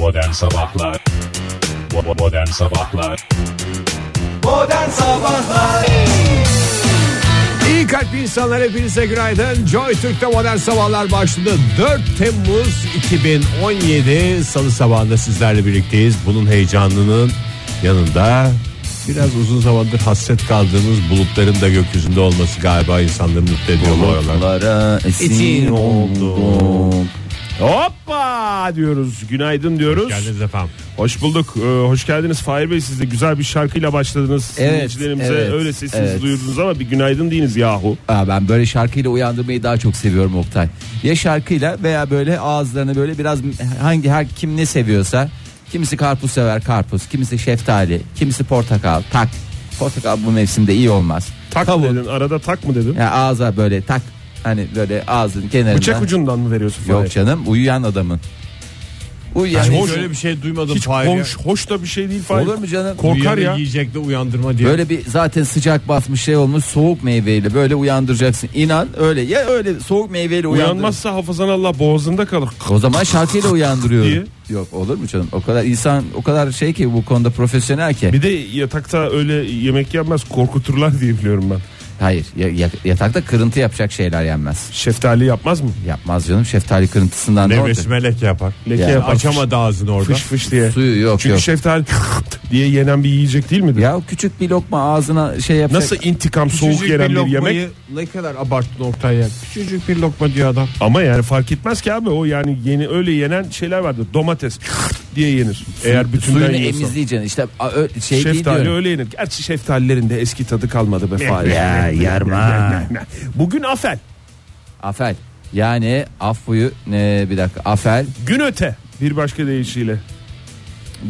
Modern Sabahlar Modern Sabahlar Modern Sabahlar İyi kalpli insanlar hepinize günaydın. Joy Türk'te modern sabahlar başladı. 4 Temmuz 2017 Salı sabahında sizlerle birlikteyiz. Bunun heyecanının yanında biraz uzun zamandır hasret kaldığımız bulutların da gökyüzünde olması galiba insanları mutlu ediyor bu aralar. Bulutlara Esin esin oldum. Hoppa diyoruz. Günaydın diyoruz. Geldiniz efendim. Hoş bulduk. Ee, hoş geldiniz Fahir Bey. Siz de güzel bir şarkıyla başladınız. Evet, Dinleyicilerimize evet, öyle sesinizi evet. duyurdunuz ama bir günaydın deyiniz yahu. Aa, ben böyle şarkıyla uyandırmayı daha çok seviyorum Oktay. Ya şarkıyla veya böyle ağızlarını böyle biraz hangi her kim ne seviyorsa. Kimisi karpuz sever karpuz, kimisi şeftali, kimisi portakal. Tak. Portakal bu mevsimde iyi olmaz. Tak mı dedin? Arada tak mı dedin? Ya ağza böyle tak. Hani böyle ağzın kenarında. Bıçak ucundan mı veriyorsun Fahir? Yok canım uyuyan adamın. Uyuyan. Yani hoş- hiç öyle bir şey duymadım. Hiç Fahir ya. hoş, hoş da bir şey değil Fahir. Olur mu canım? Korkar Uyuyanı ya. Yiyecekle uyandırma diye. Böyle bir zaten sıcak basmış şey olmuş soğuk meyveyle böyle uyandıracaksın. İnan öyle ya öyle soğuk meyveyle uyandır. Uyanmazsa hafızan Allah boğazında kalır. O zaman şarkıyla uyandırıyorum. Diye. Yok olur mu canım? O kadar insan o kadar şey ki bu konuda profesyonel ki. Bir de yatakta öyle yemek yenmez korkuturlar diye biliyorum ben. Hayır ya- ya- yatakta kırıntı yapacak şeyler yenmez. Şeftali yapmaz mı? Yapmaz canım şeftali kırıntısından ne olacak? melek yapar. Leke Yani yapar. Açamadı ağzını orada. Fış fış diye. Suyu yok Çünkü yok. şeftali diye yenen bir yiyecek değil midir? Ya küçük bir lokma ağzına şey yapacak. Nasıl intikam soğuk Küçücük yenen bir lokmayı yemek? Ne kadar abarttın Oktay ya. Küçücük bir lokma diyor adam. Ama yani fark etmez ki abi o yani yeni öyle yenen şeyler vardır. Domates diye yenir. Eğer bütünden Suyunu yiyorsan. emizleyeceksin. İşte a- ö- şey değil Şeftali diyorum. öyle yenir. Gerçi şeftalilerin de eski tadı kalmadı be Fahir. Ya, yarma. Bugün afel. Afel. Yani affuyu ne bir dakika afel Gün öte. Bir başka deyişiyle.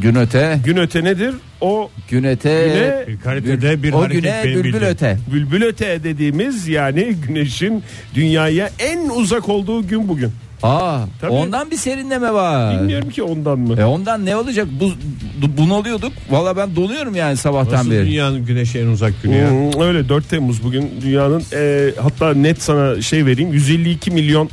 gün öte Gün öte nedir? O gün öte Güne- Bir kalitede bir o hareket güne benim bülbül bildiğim. öte. bülbül öte dediğimiz yani güneşin dünyaya en uzak olduğu gün bugün. Aa, Tabii. ondan bir serinleme var. Bilmiyorum ki ondan mı? E ondan ne olacak? Bu bunalıyorduk. Valla ben donuyorum yani sabahtan Nasıl beri. dünyanın güneşe en uzak günü ya? Hmm, öyle 4 Temmuz bugün dünyanın e, hatta net sana şey vereyim 152 milyon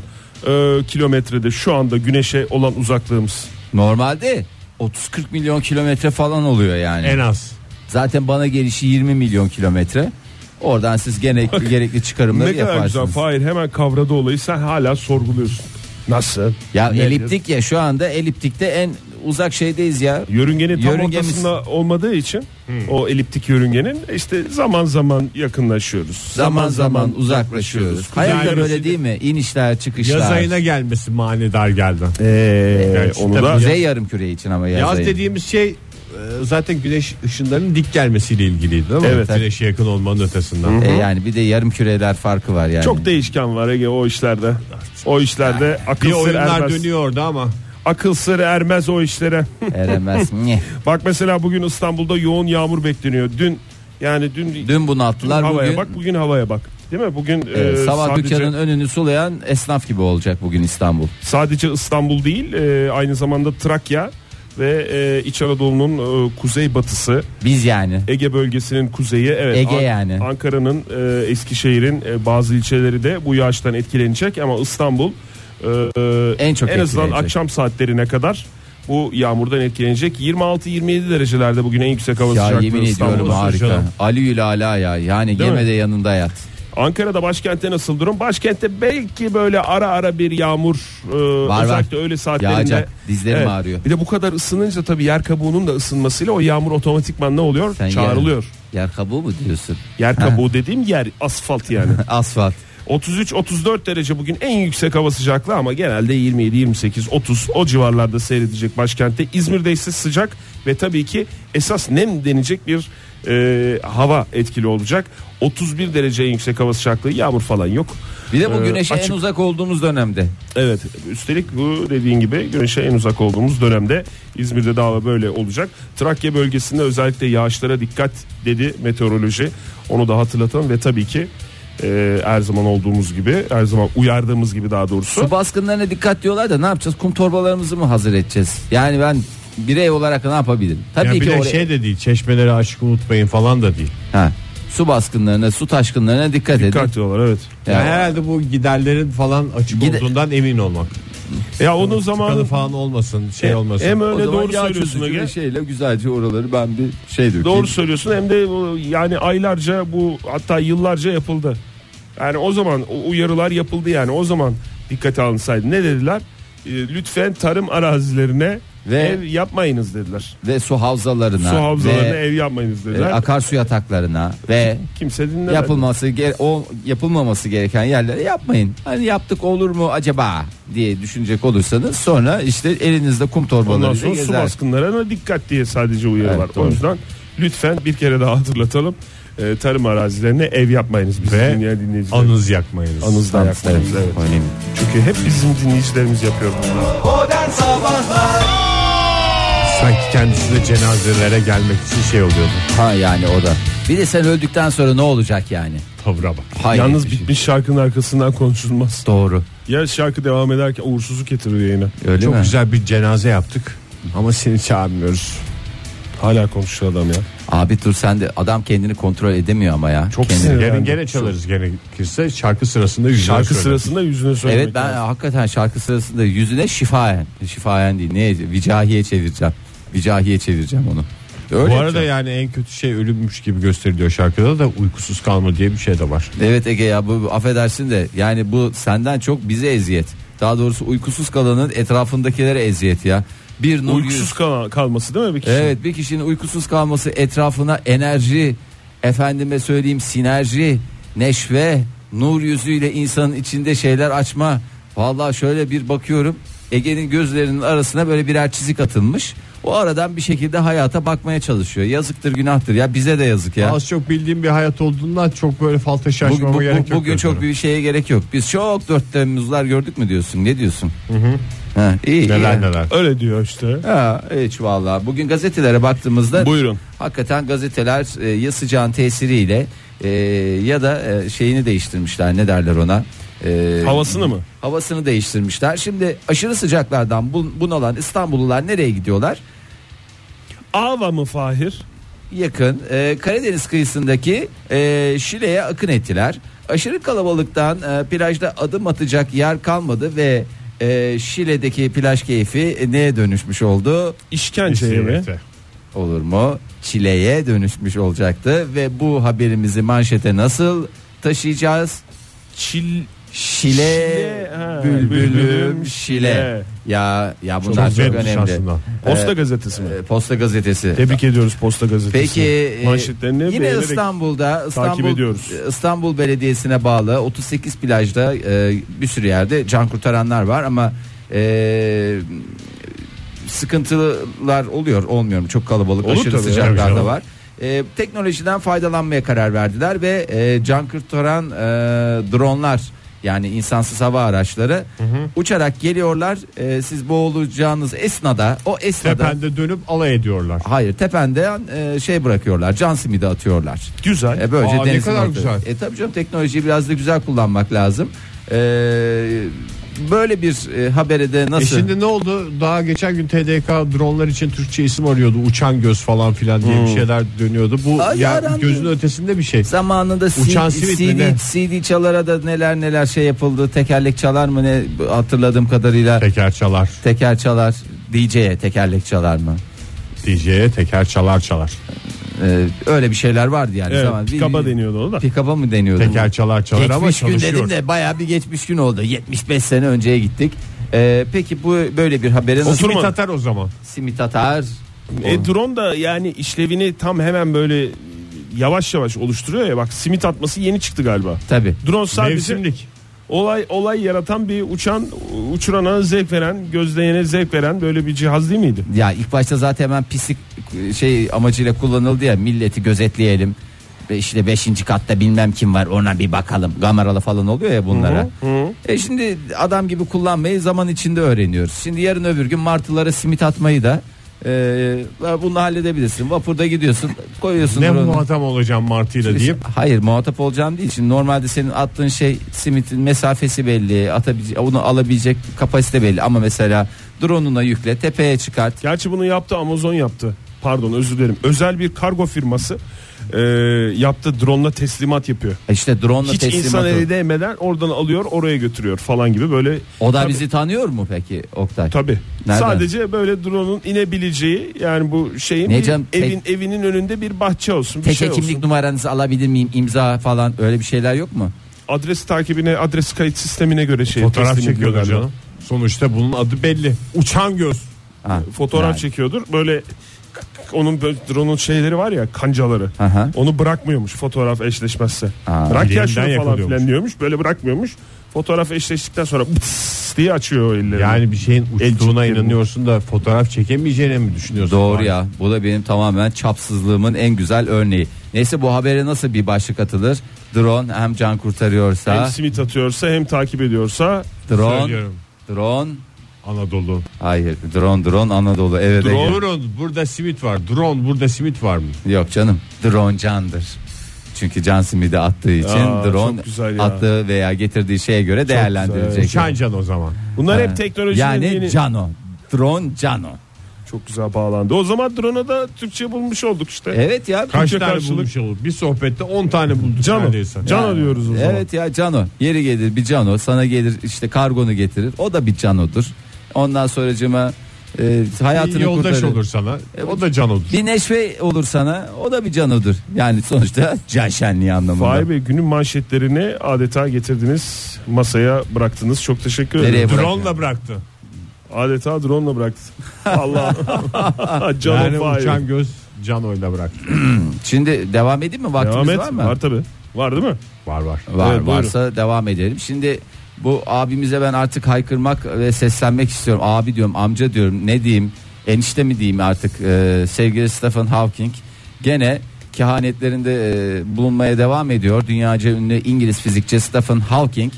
e, kilometrede şu anda güneşe olan uzaklığımız. Normalde 30-40 milyon kilometre falan oluyor yani. En az. Zaten bana gelişi 20 milyon kilometre. Oradan siz gene gerekli çıkarımları Ne kadar güzel yaparsınız. Fahir hemen kavradı olayı sen hala sorguluyorsun. Nasıl? Ya Ne eliptik ya şu anda eliptikte en uzak şeydeyiz ya. Yörüngenin tam Yörüngemiz- ortasında olmadığı için o eliptik yörüngenin işte zaman zaman yakınlaşıyoruz. Zaman zaman uzaklaşıyoruz. Hayat da Yani- böyle değil mi? İnişler çıkışlar. Yaz ayına gelmesi manidar geldi. Ee, Gerçi onu da Kuzey yarım küre için ama yaz, Yaz ayı. dediğimiz şey zaten güneş ışınlarının dik gelmesiyle ilgiliydi değil mi? Evet. Güneşe yakın olmanın ötesinden. E yani bir de yarım küreler farkı var yani. çok değişken var Ege o işlerde. O işlerde akıl Bir sır oyunlar ermez. dönüyor orada ama Akıl sır ermez o işlere. Eremez. Nyeh. Bak mesela bugün İstanbul'da yoğun yağmur bekleniyor. Dün yani dün, Dün bunalttılar havaya bugün. bak bugün havaya bak. Değil mi? Bugün e, e, sabah sadece, dükkanın önünü sulayan esnaf gibi olacak bugün İstanbul. sadece İstanbul değil e, aynı zamanda Trakya ve e, İç Anadolu'nun e, kuzey batısı Biz yani. Ege bölgesinin kuzeyi evet Ege An- yani. Ankara'nın e, Eskişehir'in e, bazı ilçeleri de bu yağıştan etkilenecek ama İstanbul e, En çok en azından akşam saatlerine kadar bu yağmurdan etkilenecek. 26-27 derecelerde bugün en yüksek hava Ya sıcaklığı yemin ediyorum İstanbul'da. harika. canım. Ali ya. Yani Değil yeme mi? de yanında yat. Ankara'da başkentte nasıl durum? Başkentte belki böyle ara ara bir yağmur e, Var, özellikle öyle saatlerinde. Yağacak. Dizlerim ağrıyor. Bir de bu kadar ısınınca tabii yer kabuğunun da ısınmasıyla o yağmur otomatikman ne oluyor? Sen Çağrılıyor. Yer, yer kabuğu mu diyorsun? Yer kabuğu dediğim yer asfalt yani. Asfalt. 33-34 derece bugün en yüksek hava sıcaklığı ama genelde 27-28-30 o civarlarda seyredecek başkentte. İzmir'de ise sıcak ve tabii ki esas nem denecek bir e, hava etkili olacak. 31 derece yüksek hava sıcaklığı yağmur falan yok. Bir de bu Ee, güneşe açık. en uzak olduğumuz dönemde. Evet üstelik bu dediğin gibi güneşe en uzak olduğumuz dönemde İzmir'de de hava böyle olacak. Trakya bölgesinde özellikle yağışlara dikkat dedi meteoroloji. Onu da hatırlatalım ve tabii ki e, her zaman olduğumuz gibi her zaman uyardığımız gibi daha doğrusu. Su baskınlarına dikkat diyorlar da ne yapacağız? Kum torbalarımızı mı hazır edeceğiz? Yani ben birey olarak ne yapabilirim? Tabii Ya bir ki de oraya... şey de değil çeşmeleri açık unutmayın falan da değil. Ha, su baskınlarına, su taşkınlarına dikkat, edin. Dikkat diyorlar evet. Ya- Yani herhalde bu giderlerin falan açık Gide- olduğundan emin olmak. Ya onun Tıkanı zamanı falan olmasın şey olmasın. hem öyle doğru söylüyorsun Ege. şeyle güzelce oraları ben bir şey dökeyim. Doğru söylüyorsun hem de yani aylarca bu hatta yıllarca yapıldı. Yani o zaman uyarılar yapıldı yani o zaman dikkate alınsaydı. Ne dediler? Ee, lütfen tarım arazilerine Ve- ev yapmayınız dediler. Ve su havzalarına Su havzalarına ve ev yapmayınız e, dediler. akarsu yataklarına ve Kimse dinlemedi. yapılması gere- o yapılmaması gereken yerlere yapmayın. Hani yaptık olur mu acaba diye düşünecek olursanız sonra işte elinizde kum Ondan torbalarıyla sonra su gezer. baskınlarına dikkat diye sadece uyarı Evet, var. doğru. O yüzden lütfen bir kere daha hatırlatalım. Ee, tarım arazilerine ev yapmayınız bizi Ve dinleyen dinleyiciler. Anız yakmayınız. Anızda yapmayınız. Evet. Çünkü hep bizim dinleyicilerimiz yapıyor bunu. Modern Sabahlar Sanki kendisi de cenazelere gelmek için şey oluyordu. Ha yani o da. Bir de sen öldükten sonra ne olacak yani? Tavra bak. Hayır. Yalnız bir şey. bitmiş şarkının arkasından konuşulmaz. Doğru. Ya şarkı devam ederken uğursuzluk getiriyor yayına. Öyle Çok mi? güzel bir cenaze yaptık. Ama seni çağırmıyoruz. Hala konuşuyor adam ya. Abi dur sen de adam kendini kontrol edemiyor ama ya. Çok Kendini- sinirli. Gene, Yani. gene çalarız gerekirse şarkı sırasında yüzüne Şarkı söyleriz. sırasında yüzüne söylemek Evet ben lazım. hakikaten şarkı sırasında yüzüne şifayen. Şifayen değil. Ne? Vicahiye çevireceğim. Vicahiye çevireceğim onu. Öyle Bu arada yapacağım. yani en kötü şey ölümmüş gibi gösteriliyor şarkıda da uykusuz kalma diye bir şey de var. Evet Ege ya bu bu- affedersin de yani bu senden çok bize eziyet. Daha doğrusu uykusuz kalanın etrafındakilere eziyet ya. Bir nur Uykusuz yüz- kal- kalması değil mi bir kişi? Evet bir kişinin uykusuz kalması etrafına enerji, efendime söyleyeyim sinerji, neşve, nur yüzüyle insanın içinde şeyler açma. Vallahi şöyle bir bakıyorum Ege'nin gözlerinin arasına böyle birer çizik atılmış. O aradan bir şekilde hayata bakmaya çalışıyor. Yazıktır günahtır ya bize de yazık ya. Az çok bildiğim bir hayat olduğundan çok böyle falta şaşmama Bugün, bu- bu- gerek yok. bugün çok bir şeye gerek yok. Biz çok 4 Temmuzlar gördük mü diyorsun? Ne diyorsun? Ha, iyi, Neler iyi. neler. Öyle diyor işte. Ha, evet vallahi. Bugün gazetelere baktığımızda Buyurun. hakikaten gazeteler e, ya sıcağın tesiriyle e, ya da e, şeyini değiştirmişler. Ne derler ona? E, Havasını mı? Havasını değiştirmişler. Şimdi aşırı sıcaklardan bun- bunalan İstanbullular nereye gidiyorlar? Ava mı Fahir? yakın e, Karadeniz kıyısındaki e, Şile'ye akın ettiler. Aşırı kalabalıktan e, plajda adım atacak yer kalmadı ve e, Şile'deki plaj keyfi e, neye dönüşmüş oldu? İşkenceye mi? Olur mu? Çile'ye dönüşmüş olacaktı ve bu haberimizi manşete nasıl taşıyacağız? Çil Şile, Şile, bülbülüm bülbülüm Şile. Şile. Ya ya Çok bunlar çok, güzelmiş önemli. aslında. Posta Ee, gazetesi mi? e, Posta gazetesi. Tebrik ediyoruz Posta gazetesi. Peki e, manşetlerini yine İstanbul'da İstanbul, ediyoruz. İstanbul Belediyesi'ne bağlı 38 plajda e, bir sürü yerde can kurtaranlar var ama e, sıkıntılar oluyor olmuyor mu çok kalabalık Olur aşırı tabii, sıcaklar da var. E, teknolojiden faydalanmaya karar verdiler ve e, can kurtaran e, dronlar yani insansız hava araçları uçarak geliyorlar. E, siz boğulacağınız esnada o esnada Tepende dönüp alay ediyorlar. Hayır tependen e, şey bırakıyorlar can simidi atıyorlar. güzel. E, böylece Aa, ne kadar orta- güzel. E tabii canım teknolojiyi biraz da güzel kullanmak lazım. E, böyle bir e, habere de E nasıl? şimdi ne oldu? Daha geçen gün TDK dronlar için Türkçe isim arıyordu. Uçan göz falan filan diye bir şeyler dönüyordu. Bu Ay, ya gözün ötesinde bir şey. Zamanında Uçan CD, CD? CD çalara da neler neler şey yapıldı. Tekerlek çalar mı ne hatırladığım kadarıyla. Teker çalar. Teker çalar. DJ'ye tekerlek çalar mı? DJ'ye teker çalar çalar. E, öyle bir şeyler vardı yani. Evet, Zaman- pikaba deniyordu o da. Pikaba mı deniyordu? Teker çalar çalar ama Geçmiş gün çalışıyor. dedim de bayağı bir geçmiş gün oldu. 75 sene önceye gittik. Ee, peki bu böyle bir habere nasıl. Simit atar o zaman. simit atar? E, drone da yani işlevini tam hemen böyle yavaş yavaş oluşturuyor ya bak simit atması yeni çıktı galiba. Tabi. Drone sadece Mevsimlik. Olay olay yaratan bir uçan uçurana zevk veren gözleyene zevk veren böyle bir cihaz değil miydi? Ya ilk başta zaten hemen pislik şey amacıyla kullanıldı ya milleti gözetleyelim. Ve işte 5. katta bilmem kim var ona bir bakalım. Kameralı falan oluyor ya bunlara. E şimdi adam gibi kullanmayı zaman içinde öğreniyoruz. Şimdi yarın öbür gün martılara simit atmayı da e, bunu halledebilirsin. Vapurda gidiyorsun koyuyorsun. Ne drone'u. muhatap olacağım martıyla deyip Hayır muhatap olacağım değil. Şimdi normalde senin attığın şey simitin mesafesi belli, atabilecek, onu alabilecek kapasite belli. Ama mesela drone'una yükle, tepeye çıkart. Gerçi bunu yaptı Amazon yaptı. Pardon özür dilerim özel bir kargo firması e, yaptığı drone'la teslimat yapıyor. İşte drone'la Hiç teslimat. insan o. eli değmeden oradan alıyor oraya götürüyor falan gibi böyle. O da Tabii. bizi tanıyor mu peki Oktay? Tabi. Nereden? Sadece böyle drone'un inebileceği yani bu şeyin Ne bir canım, tek- evin evinin önünde bir bahçe olsun. Bir Tek şey kimlik numaranızı alabilir miyim? İmza falan öyle bir şeyler yok mu? Adres takibine, adres kayıt sistemine göre şey Fotoğraf çekiyorlar canım. Sonuçta bunun adı belli. Uçan göz. Ha, Fotoğraf yani. çekiyordur. Böyle onun böyle drone'un şeyleri var ya kancaları. Aha. Onu bırakmıyormuş fotoğraf eşleşmezse. Aa. Bırak ya şunu falan filan diyormuş. Böyle bırakmıyormuş. Fotoğraf eşleştikten sonra bıs diye açıyor o ellerini. Yani bir şeyin uçtuğuna El inanıyorsun da fotoğraf çekemeyeceğine mi düşünüyorsun? Doğru ya. Bu da benim tamamen çapsızlığımın en güzel örneği. Neyse bu habere nasıl bir başlık atılır? Drone hem can hem kurtarıyorsa, simit atıyorsa hem takip ediyorsa drone, Söylüyorum. drone, Anadolu. hayır drone drone Anadolu evet Ege. Drone. Drone burada simit var. Drone burada simit var mı? Yok canım drone candır. Çünkü can simidi attığı için Aa, drone çok güzel ya. attığı veya getirdiği şeye göre değerlendirilecek. Uçan can o zaman. bunlar hep teknolojinin Yani yeni... cano. Drone cano. Çok güzel bağlandı. O zaman drone'a da Türkçe bulmuş olduk işte. Evet ya. Kaç Türkçe tane karşılık- bulmuş olur? Bir sohbette 10 tane bulduk Cano. neredeyse. Cano diyoruz o zaman. Evet ya cano. Yeri gelir bir cano. Sana gelir işte kargonu getirir. O da bir canodur. Ondan sonracıma e, Bir hayatını yoldaş kurtarır. olur sana. O da canodur. Bir neşve olur sana. O da bir canodur. Yani sonuçta can şenliği anlamında. Fahir Bey günün manşetlerini adeta getirdiniz masaya bıraktınız. Çok teşekkür ederim. Drone'la bıraktı. Adeta drone'la bıraktı. Allah. Canım Yani Fahir. uçan göz canoyla bıraktı. Şimdi devam edeyim mi? Vaktimiz Devam et. var mı? Var tabi. Var değil mi? Var var. Var Evet, buyurun. varsa devam edelim. Şimdi bu abimize ben artık haykırmak ve seslenmek istiyorum. Abi diyorum, amca diyorum. Ne diyeyim? Enişte mi diyeyim artık? Ee, sevgili Stephen Hawking gene kehanetlerinde e, bulunmaya devam ediyor. Dünyaca ünlü İngiliz fizikçi Stephen Hawking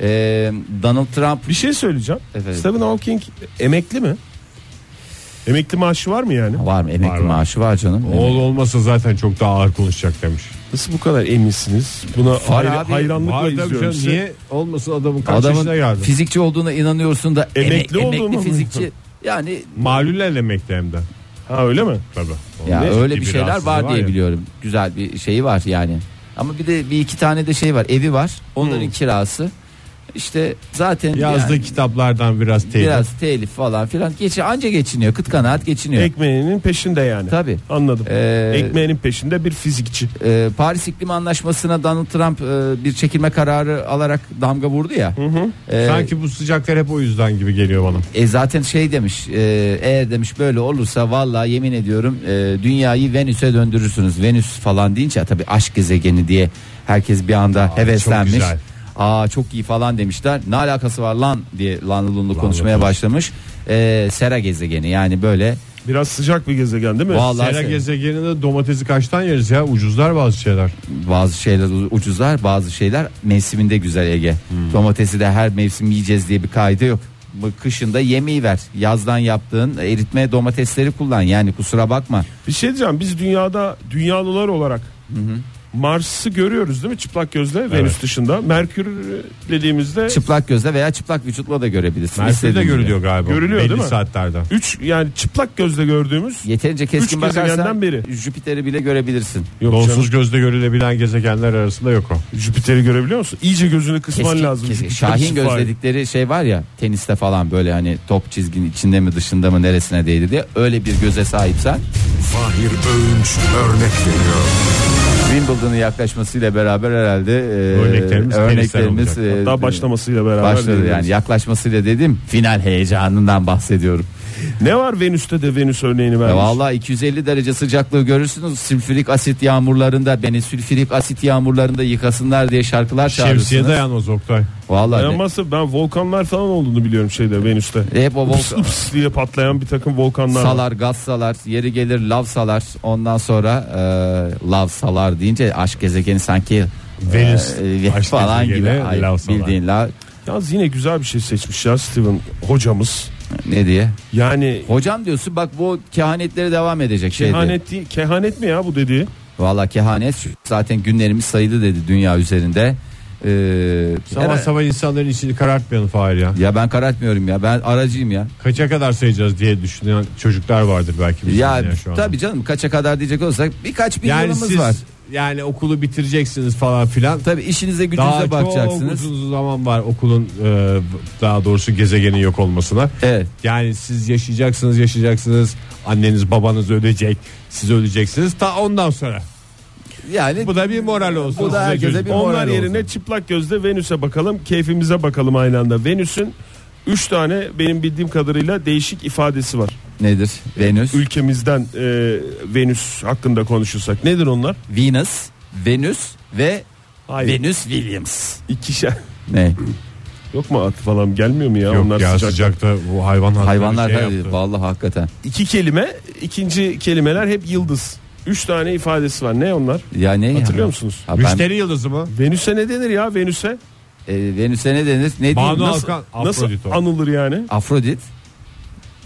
e, Donald Trump Bir şey söyleyeceğim. Efendim? Stephen Hawking emekli mi? Emekli maaşı var mı yani? var mı? Emekli Var, var. maaşı var canım. Oğul olmasa zaten çok daha ağır konuşacak demiş. Nasıl bu kadar eminsiniz? Buna hayra- abi. hayranlıkla tabii izliyorum canım. sizi. Niye olmasın adamın kaç yaşına Adamın geldi? fizikçi olduğuna inanıyorsun da eme- Emekli emekli, mu? fizikçi yani Malülen emekli hem de. Ha öyle mi? Tabii. Ya öyle ciddi bir şeyler rahatsızlığı var diye ya. biliyorum. Güzel bir şeyi var yani. Ama bir de bir iki tane de şey var. Evi var. Onların Hmm. kirası. İşte zaten Yazdığı yani kitaplardan biraz telif. biraz telif falan filan. Geçi anca geçiniyor. Kıt kanaat geçiniyor. Ekmeğinin peşinde yani. Tabii. Anladım. Ee, Ekmeğinin peşinde bir fizikçi. Ee, Paris İklim Anlaşması'na Donald Trump e, bir çekilme kararı alarak damga vurdu ya. Ee, Sanki bu sıcaklar hep o yüzden gibi geliyor bana. E zaten şey demiş e, eğer demiş böyle olursa vallahi yemin ediyorum e, dünyayı Venüs'e döndürürsünüz. Venüs falan deyince tabii aşk gezegeni diye herkes bir anda heveslenmiş. çok güzel. Aa çok iyi falan demişler. Ne alakası var lan diye Lanlılunlu konuşmaya başlamış. E, Sera gezegeni yani böyle Biraz sıcak bir gezegen değil mi? Vallahi Sera sen- gezegeninde domatesi kaçtan yeriz ya? Ucuzlar bazı şeyler. bazı şeyler ucuzlar bazı şeyler mevsiminde güzel Ege. Hmm. Domatesi de her mevsim yiyeceğiz diye bir kaydı yok. Bu kışında yemeği ver. Yazdan yaptığın eritme domatesleri kullan. Yani kusura bakma. Bir şey diyeceğim. Biz dünyada dünyalılar olarak Mars'ı görüyoruz değil mi? Çıplak gözle Venüs dışında. Merkür dediğimizde Çıplak gözle veya çıplak vücutla da görebilirsin. Merkür de İstediğin gibi. görülüyor galiba. Görülüyor Belli değil mi? saatlerde. 3 yani çıplak gözle gördüğümüz Yeterince keskin Üç bakarsan biri. Jüpiter'i bile görebilirsin. Yok Donsuz gözle görülebilen gezegenler arasında yok o. Jüpiter'i görebiliyor musun? İyice gözünü kısman Keskin- lazım. keskin. Şahin göz dedikleri şey var ya teniste falan böyle hani top çizginin içinde mi dışında mı neresine değdi diye öyle bir göze sahipsen Fahir Öğünç örnek veriyor. Wimbledon'un yaklaşmasıyla beraber herhalde e, Örneklerimiz örneklerimiz e, Daha başlamasıyla beraber. başladı yani yaklaşmasıyla dedim final heyecanından bahsediyorum. Ne var Venüs'te de Venüs örneğini vermiş. Vallahi 250 derece sıcaklığı görürsünüz. Sülfürik asit yağmurlarında beni sülfürik asit yağmurlarında yıkasınlar diye şarkılar Şemsiye çağırırsınız. dayanmaz Oktay. Vallahi Dayanmazsa ben volkanlar falan olduğunu biliyorum şeyde Venüs'te. hep o Ups volkan ups diye patlayan bir takım volkanlar var. salar, gaz salar, yeri gelir lav salar. Ondan sonra e, lav salar deyince aşk gezegeni sanki Venüs, e, aşk falan gibi Ay, lav salar. bildiğin lav Yalnız yine güzel bir şey seçmiş ya Steven hocamız. ne diye. Yani Hocam diyorsun bak bu kehanetleri devam edecek şeydi. kehanet, değil, kehanet mi ya bu dediği? Valla kehanet zaten günlerimiz sayılı dedi dünya üzerinde. Ee, Sabah sabah insanların içini karartmayalım Fahir ya. ya ben karartmıyorum ya ben aracıyım ya. Kaça kadar sayacağız diye düşünen çocuklar vardır belki. bizim Ya şu anda. tabii canım kaça kadar diyecek olsak birkaç bin Yani yılımız siz var. yani okulu bitireceksiniz falan filan. Tabii işinize Daha gücünüze bakacaksınız. çok uzun zaman var okulun e, daha doğrusu gezegenin yok olmasına. Evet. Yani siz yaşayacaksınız yaşayacaksınız. Anneniz babanız ölecek. Siz öleceksiniz. Ta ondan sonra. Yani Bu da bir moral olsun. Bu da herkese bir moral Onlar yerine olsun. çıplak gözle Venüs'e bakalım, keyfimize bakalım aynı anda. Venüs'ün 3 tane benim bildiğim kadarıyla değişik ifadesi var. nedir? Venüs, Ülkemizden e, Venüs hakkında konuşursak nedir onlar? Venus, Venüs ve Hayır. Venüs Williams. İkişer. Ne? Yok mu at falan gelmiyor mu ya? Yok onlar ya sıcak. sıcakta bu hayvan hakları Hayvanlar şey yaptı. vallahi hakikaten. İki kelime, ikinci kelimeler hep yıldız. Üç tane ifadesi var. Ne onlar? Ya ne? Hatırlıyor ya? musunuz? Ha, ben, Müşteri yıldızı mı? Venüs'e ne denir ya Venüs'e? e, Venüs'e ne denir? Ne diyeyim? Banu Nasıl? Alkan Nasıl anılır yani? Afrodit.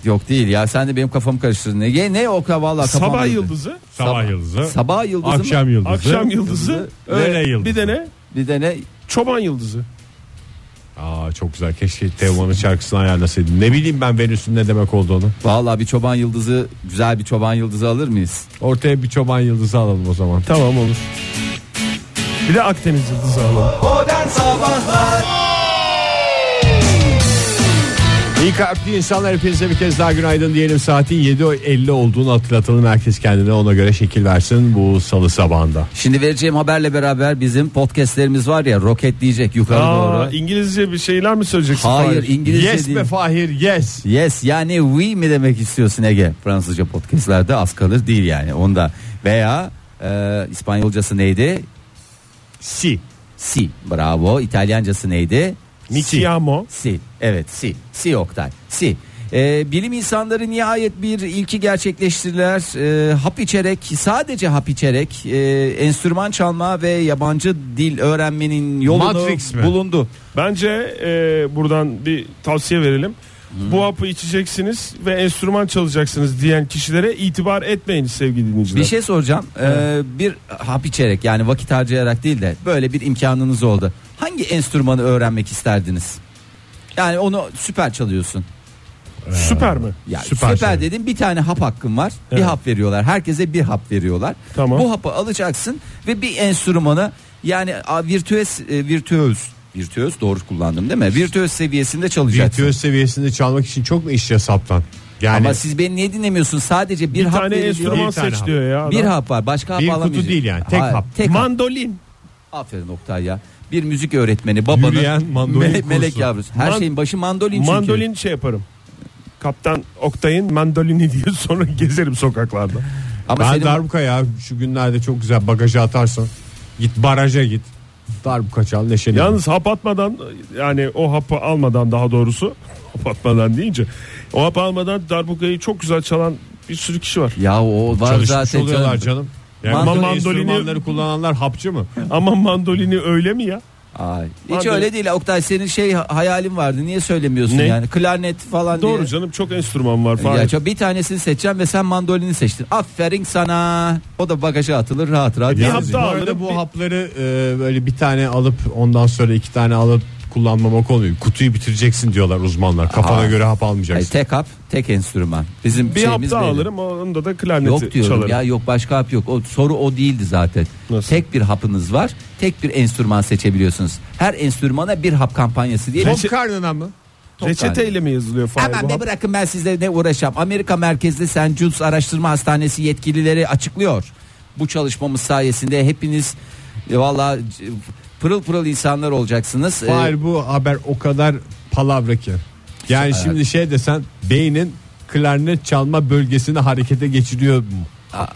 Yok değil ya sen de benim kafamı karıştırdın. Ne, ne o kadar vallahi kafam Sabah yıldızı, Sabah yıldızı. Sabah yıldızı mı? Akşam yıldızı. akşam yıldızı, öğle ve yıldızı. Bir de ne? Bir de ne? Çoban yıldızı. Aa çok güzel. Keşke Teoman'ın şarkısını ayarlasaydım. Ne bileyim ben Venüs'ün ne demek olduğunu. Vallahi bir çoban yıldızı güzel bir çoban yıldızı alır mıyız? Ortaya bir çoban yıldızı alalım o zaman. Tamam olur. Bir de Akdeniz yıldızı alalım. Modern Sabahlar İyi kalpli insanlar hepinize bir kez daha günaydın diyelim. Saatin 7.50 olduğunu hatırlatalım. Herkes kendine ona göre şekil versin bu salı sabahında. Şimdi vereceğim haberle beraber bizim podcastlerimiz var ya roketleyecek yukarı Aa, doğru. İngilizce bir şeyler mi söyleyeceksin? Hayır Fahir? İngilizce yes değil. be Fahir yes. Yes yani we mi demek istiyorsun Ege? Fransızca podcastlerde az kalır değil yani onda. Veya e, İspanyolcası neydi? Si. Si. Bravo. İtalyancası neydi? Mi chiamo. Si. Evet si. Si Oktay. Si. Ee, bilim insanları nihayet bir ilki gerçekleştirdiler. Ee, hap içerek sadece hap içerek e, enstrüman çalma ve yabancı dil öğrenmenin yolunu Matrix mi? bulundu. Bence e, buradan bir tavsiye verelim. Bu hapı içeceksiniz ve enstrüman çalacaksınız diyen kişilere itibar etmeyin sevgili dinleyiciler. Bir şey soracağım. Ee, bir hap içerek yani vakit harcayarak değil de böyle bir imkanınız oldu. Hangi enstrümanı öğrenmek isterdiniz? Yani onu süper çalıyorsun. Süper mi? Ya Süper süper, şey. dedim bir tane hap hakkın var. Bir Evet. hap veriyorlar. Herkese bir hap veriyorlar. Tamam. Bu hapı alacaksın ve bir enstrümanı yani virtüöz e, virtüöz virtüöz doğru kullandım değil mi? Virtüöz seviyesinde çalacaksın. Virtüöz seviyesinde çalmak için çok mu iş ya saptan? Yani Ama siz beni niye dinlemiyorsun? Sadece bir, Bir hap tane veriliyor. enstrüman Bir tane seç hap. diyor ya. adam. Bir hap var. Başka hap Bir kutu alamayacak. değil yani, tek hap. Tek hap. Mandolin. Aferin Oktay ya. Bir müzik öğretmeni babanın Yürüyen mandolin me- melek kursu. yavrusu. Her Man- şeyin başı mandolin çünkü. Mandolin şey yaparım. Kaptan Oktay'ın mandolini diye sonra gezerim sokaklarda. Ama ben senin darbuka ya şu günlerde çok güzel bagaja atarsın. Git baraja git. Darbuka çal neşeli. Yalnız hap atmadan yani o hapı almadan daha doğrusu hap atmadan deyince o hap almadan darbukayı çok güzel çalan bir sürü kişi var. ya o var çalışmış zaten oluyorlar canım. canım. Yani Mandolin- mandolini, kullananlar hapçı mı? Ama mandolini öyle mi ya? Ay, hiç Mandolin- öyle değil Oktay senin şey hayalin vardı niye söylemiyorsun Ne? yani klarnet falan Doğru diye. canım çok enstrüman var Ya falan. çok- bir tanesini seçeceğim ve sen mandolini seçtin. Aferin sana. O da bagaja atılır rahat rahat. Bir Yalnız hap bu daha arada alırım, bu bir- hapları e, böyle bir tane alıp ondan sonra iki tane alıp kullanmamak olmuyor. Kutuyu bitireceksin diyorlar uzmanlar. Kafana Aa. göre hap Ay, almayacaksın. tek hap tek enstrüman. Bizim bir hap şeyimiz daha belli. alırım onda da klarneti Yok diyorum çalarım. ya yok başka hap yok. O soru o değildi zaten. Nasıl? Tek bir hapınız var. Tek bir enstrüman seçebiliyorsunuz. Her enstrümana bir hap kampanyası diye. Top karnına mı? Reçeteyle mi yazılıyor falan? Aman bu be hap? bırakın ben sizle ne uğraşacağım. Amerika merkezli St. Jude's Araştırma Hastanesi yetkilileri açıklıyor. Bu çalışmamız sayesinde hepiniz e, valla c- pırıl pırıl insanlar olacaksınız. Ee, Hayır bu haber o kadar palavra ki. Yani şimdi şey desen beynin klarnet çalma bölgesini harekete geçiriyor mu? aa,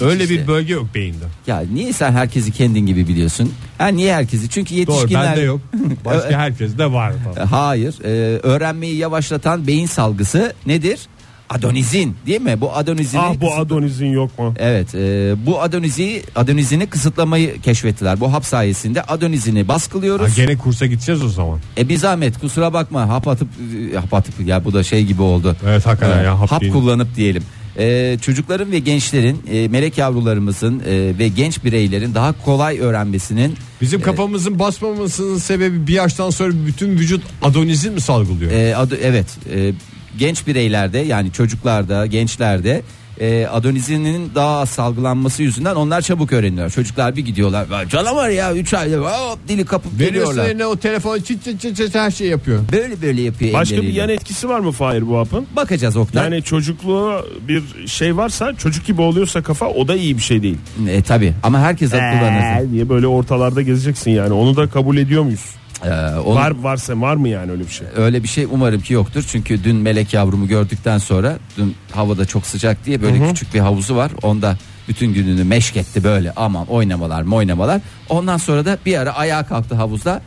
Öyle işte. bir bölge yok beyinde. Ya niye sen herkesi kendin gibi biliyorsun? Ha niye herkesi? Çünkü Doğru yetişkinler bende yok. Başka herkes de var. E, Hayır. e, öğrenmeyi yavaşlatan beyin salgısı nedir? Adonizin değil mi? Bu adonizini Ah bu Adonis'in yok mu? Evet, e, bu adonizi adonizini kısıtlamayı keşfettiler. Bu hap sayesinde adonizini Ha, baskılıyoruz. gene kursa gideceğiz o zaman. E bir zahmet kusura bakma hap atıp e, hap atıp ya bu da şey gibi oldu. Evet hakikaten E, ya hap, hap değil. kullanıp diyelim. e, çocukların ve gençlerin e, melek yavrularımızın e, ve genç bireylerin daha kolay öğrenmesinin Bizim kafamızın basmamasının sebebi bir yaştan sonra bütün vücut adonizm mi salgılıyor? e, adı, evet e, genç bireylerde yani çocuklarda gençlerde e, adonizinin daha az salgılanması yüzünden onlar çabuk öğreniyor. Çocuklar bir gidiyorlar "Vay canavar ya 3 ayda hop dili kapıp Veriyorsun geliyorlar. eline o telefon çıt çıt çıt çıt her şey yapıyor. Böyle böyle yapıyor. Başka bir elleriyle. yan etkisi var mı Fahir bu hapın? Bakacağız Oktay. Yani çocukluğu bir şey varsa çocuk gibi oluyorsa kafa o da iyi bir şey değil. E, tabi ama herkes kullanır. Ee, diye böyle ortalarda gezeceksin yani onu da kabul ediyor muyuz? Ee, onun- Var varsa var mı yani öyle bir şey? Öyle bir şey umarım ki yoktur. Çünkü dün melek yavrumu gördükten sonra dün havada çok sıcak diye böyle küçük bir havuzu var. Onda bütün gününü meşk etti böyle aman oynamalar oynamalar. Ondan sonra da bir ara ayağa kalktı havuzda.